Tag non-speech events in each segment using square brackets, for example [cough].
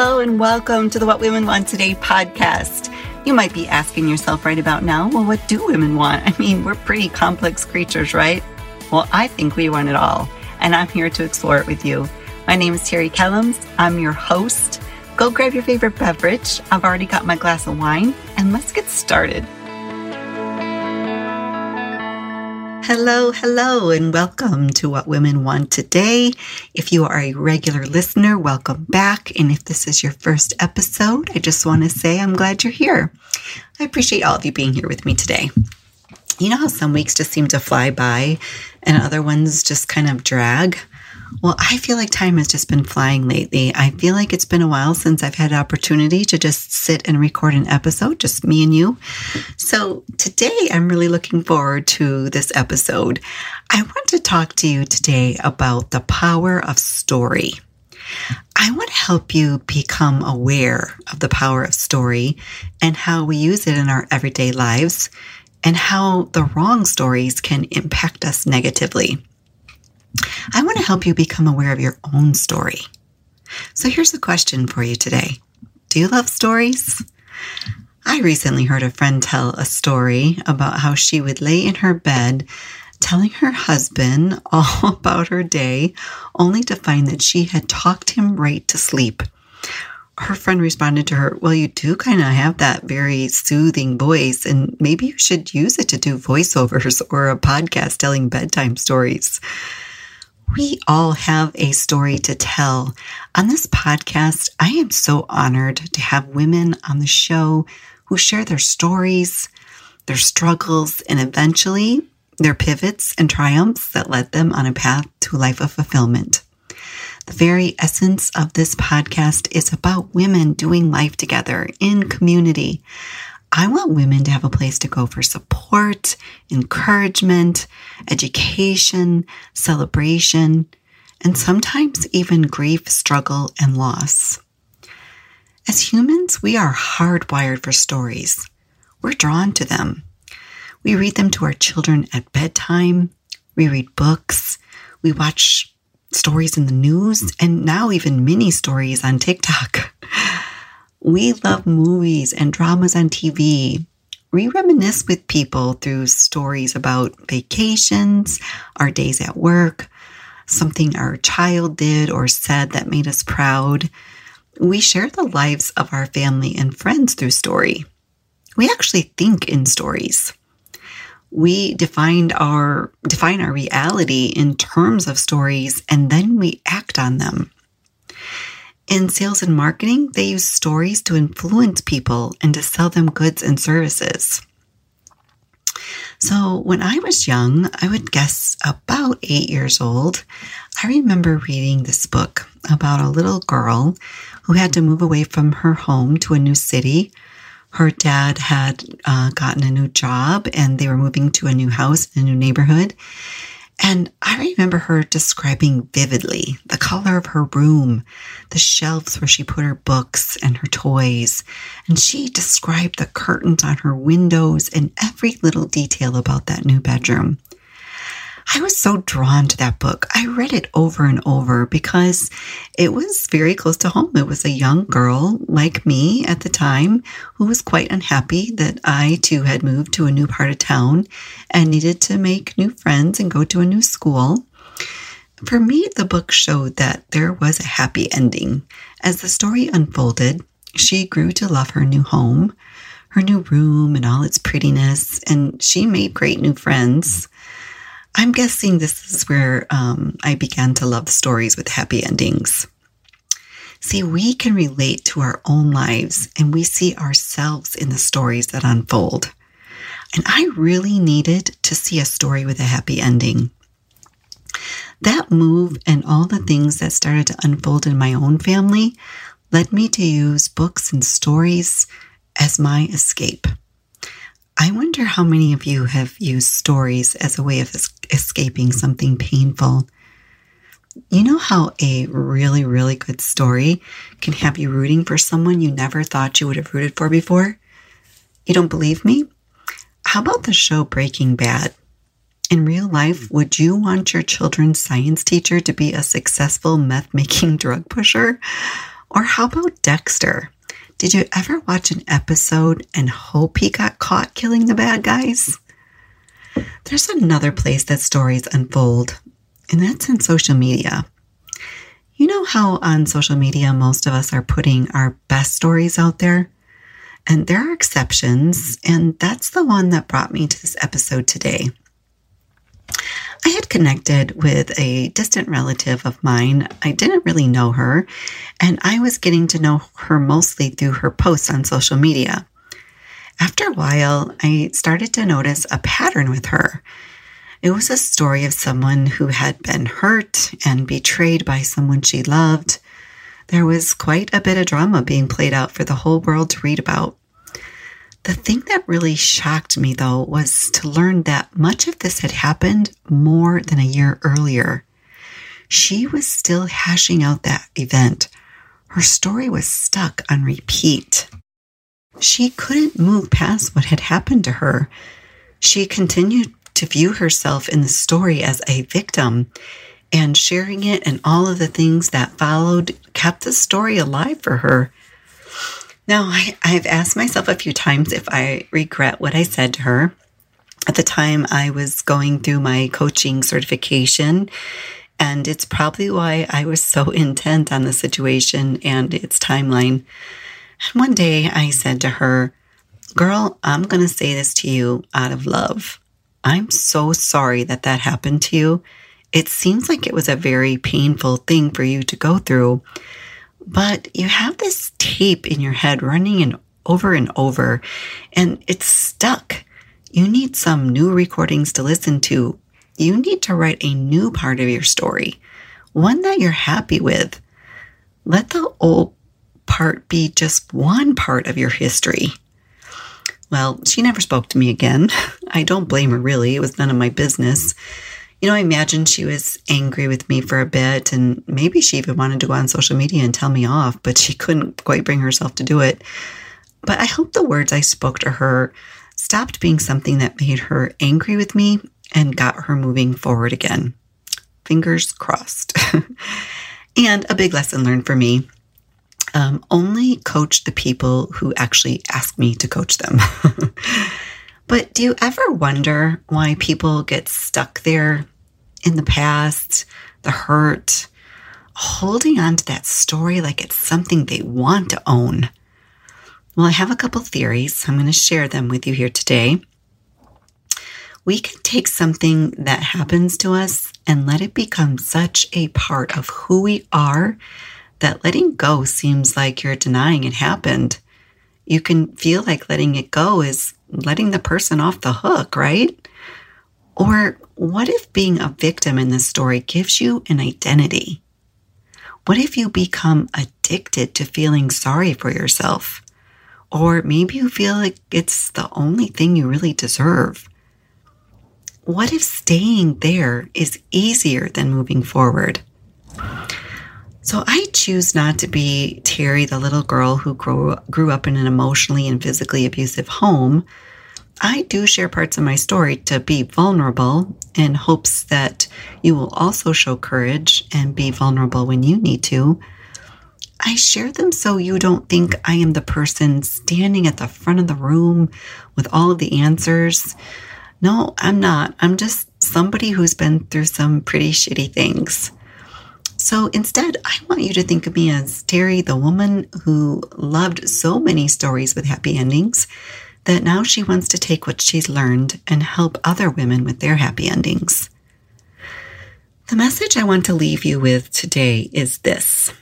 Hello, and welcome to the What Women Want Today podcast. You might be asking yourself right about now, well, what do women want? [laughs] I mean, we're pretty complex creatures, right? Well, I think we want it all, and I'm here to explore it with you. My name is Terry Kellums. I'm your host. Go grab your favorite beverage. I've already got my glass of wine, and let's get started. Hello, hello, and welcome to What Women Want Today. If you are a regular listener, welcome back. And if this is your first episode, I just want to say I'm glad you're here. I appreciate all of you being here with me today. You know how some weeks just seem to fly by and other ones just kind of drag? Well, I feel like time has just been flying lately. I feel like it's been a while since I've had opportunity to just sit and record an episode, just me and you. So today I'm really looking forward to this episode. I want to talk to you today about the power of story. I want to help you become aware of the power of story and how we use it in our everyday lives and how the wrong stories can impact us negatively. I want to help you become aware of your own story. So here's a question for you today Do you love stories? I recently heard a friend tell a story about how she would lay in her bed telling her husband [laughs] all about her day, only to find that she had talked him right to sleep. Her friend responded to her, Well, you do kind of have that very soothing voice, and maybe you should use it to do voiceovers or a podcast telling bedtime stories. We all have a story to tell. On this podcast, I am so honored to have women on the show who share their stories, their struggles, and eventually their pivots and triumphs that led them on a path to a life of fulfillment. The very essence of this podcast is about women doing life together in community. I want women to have a place to go for support, encouragement, education, celebration, and sometimes even grief, struggle, and loss. As humans, we are hardwired for stories. We're drawn to them. We read them to our children at bedtime. We read books. We watch stories in the news and now even mini stories on TikTok. [laughs] We love movies and dramas on TV. We reminisce with people through stories about vacations, our days at work, something our child did or said that made us proud. We share the lives of our family and friends through story. We actually think in stories. We defined our define our reality in terms of stories and then we act on them. In sales and marketing, they use stories to influence people and to sell them goods and services. So when I was young, I would guess about eight years old, I remember reading this book about a little girl who had to move away from her home to a new city. Her dad had uh, gotten a new job and they were moving to a new house in a new neighborhood. And I remember her describing vividly the color of her room, the shelves where she put her books and her toys. And she described the curtains on her windows and every little detail about that new bedroom. I was so drawn to that book. I read it over and over because it was very close to home. It was a young girl like me at the time who was quite unhappy that I too had moved to a new part of town and needed to make new friends and go to a new school. For me, the book showed that there was a happy ending. As the story unfolded, she grew to love her new home, her new room, and all its prettiness, and she made great new friends. I'm guessing this is where um, I began to love stories with happy endings. See, we can relate to our own lives and we see ourselves in the stories that unfold. And I really needed to see a story with a happy ending. That move and all the things that started to unfold in my own family led me to use books and stories as my escape. I wonder how many of you have used stories as a way of es- escaping something painful. You know how a really, really good story can have you rooting for someone you never thought you would have rooted for before? You don't believe me? How about the show Breaking Bad? In real life, would you want your children's science teacher to be a successful meth making [laughs] drug pusher? Or how about Dexter? Did you ever watch an episode and hope he got caught killing the bad guys? There's another place that stories unfold, and that's in social media. You know how on social media most of us are putting our best stories out there? And there are exceptions, and that's the one that brought me to this episode today. I had connected with a distant relative of mine. I didn't really know her, and I was getting to know her mostly through her posts on social media. After a while, I started to notice a pattern with her. It was a story of someone who had been hurt and betrayed by someone she loved. There was quite a bit of drama being played out for the whole world to read about. The thing that really shocked me, though, was to learn that much of this had happened more than a year earlier. She was still hashing out that event. Her story was stuck on repeat. She couldn't move past what had happened to her. She continued to view herself in the story as a victim, and sharing it and all of the things that followed kept the story alive for her. Now, I, I've asked myself a few times if I regret what I said to her. At the time, I was going through my coaching certification, and it's probably why I was so [laughs] intent on the situation and its timeline. And one day I said to her, Girl, I'm going to say this to you out of love. I'm so sorry that that happened to you. It seems like it was a very painful thing for you to go through. But you have this tape in your head running and over and over, and it's stuck. You need some new recordings to listen to. You need to write a new part of your story, one that you're happy with. Let the old part be just one part of your history. Well, she never spoke to me again. [laughs] I don't blame her, really. It was none of my business you know, I imagine she was angry with me for a bit and maybe she even wanted to go on social media and tell me off, but she couldn't quite bring herself to do it. But I hope the words I spoke to her stopped being something that made her angry with me and got her moving forward again. Fingers crossed. [laughs] and a big lesson learned for me um, only coach the people who actually ask me to coach them. [laughs] But do you ever wonder why people get stuck there in the past, the hurt, holding on to that story like it's something they want to own? Well, I have a couple theories. I'm going to share them with you here today. We can take something that happens to us and let it become such a part of who we are that letting go seems like you're denying it happened. You can feel like letting it go is letting the person off the hook, right? Or what if being a victim in this story gives you an identity? What if you become addicted to feeling sorry for yourself? Or maybe you feel like it's the only thing you really deserve. What if staying there is easier than moving forward? So I choose not to be Terry, the little girl who grew, grew up in an emotionally and physically abusive home. I do share parts of my story to be vulnerable in hopes that you will also show courage and be vulnerable when you need to. I share them so you don't think I am the person standing at the front of the room with all of the answers. No, I'm not. I'm just somebody who's been through some pretty shitty things. So instead, I want you to think of me as Terry, the woman who loved so many stories with happy endings that now she wants to take what she's learned and help other women with their happy endings. The message I want to leave you with today is this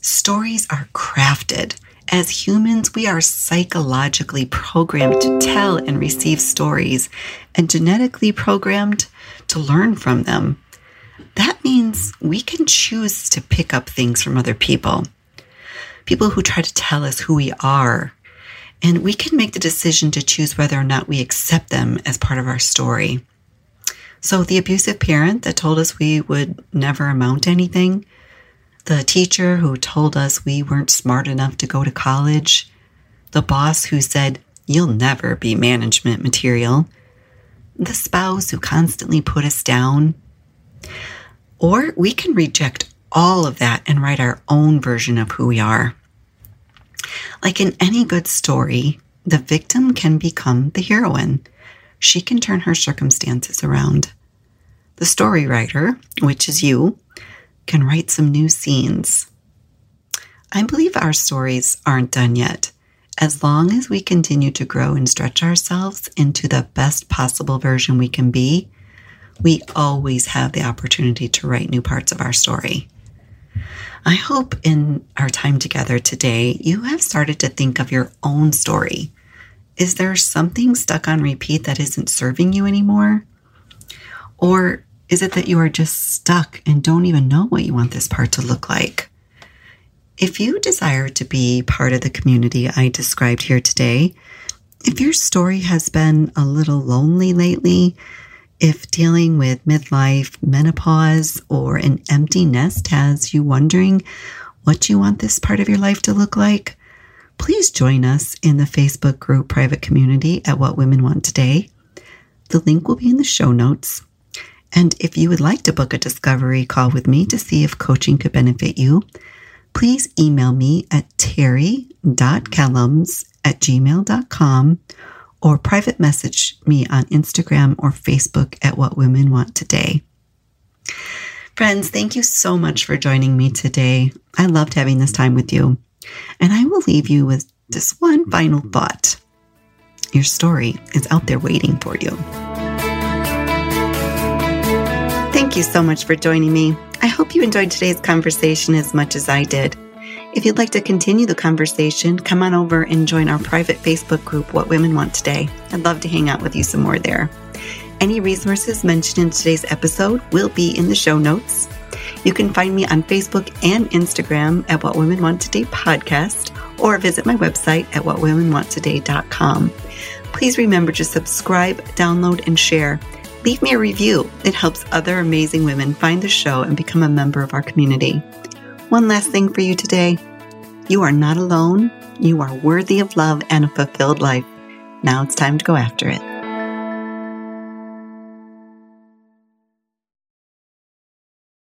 Stories are crafted. As humans, we are psychologically programmed to tell and receive stories and genetically programmed to learn from them that means we can choose to pick up things from other people, people who try to tell us who we are. And we can make the decision to choose whether or not we accept them as part of our story. So, the abusive parent that told us we would never amount to anything, the teacher who told us we weren't smart enough to go to college, the boss who said, You'll never be management material, the spouse who constantly put us down, or we can reject all of that and write our own version of who we are. Like in any good story, the victim can become the heroine. She can turn her circumstances around. The story writer, which is you, can write some new scenes. I believe our stories aren't done yet. As long as we continue to grow and stretch ourselves into the best possible version we can be, we always have the opportunity to write new parts of our story. I hope in our time together today, you have started to think of your own story. Is there something stuck on repeat that isn't serving you anymore? Or is it that you are just stuck and don't even know what you want this part to look like? If you desire to be part of the community I described here today, if your story has been a little lonely lately, if dealing with midlife, menopause, or an empty nest has you wondering what you want this part of your life to look like, please join us in the Facebook group private community at What Women Want Today. The link will be in the show notes. And if you would like to book a discovery call with me to see if coaching could benefit you, please email me at terry.kellums at gmail.com or private message me on Instagram or Facebook at What Women Want Today. Friends, thank you so much for joining me today. I loved having this time with you. And I will leave you with just one final thought. Your story is out there waiting for you. Thank you so much for joining me. I hope you enjoyed today's conversation as much as I did. If you'd like to continue the conversation, come on over and join our private Facebook group, What Women Want Today. I'd love to hang out with you some more there. Any resources mentioned in today's episode will be in the show notes. You can find me on Facebook and Instagram at What Women Want Today podcast or visit my website at whatwomenwanttoday.com. Please remember to subscribe, download, and share. Leave me a review. It helps other amazing women find the show and become a member of our community. One last thing for you today. You are not alone. You are worthy of love and a fulfilled life. Now it's time to go after it.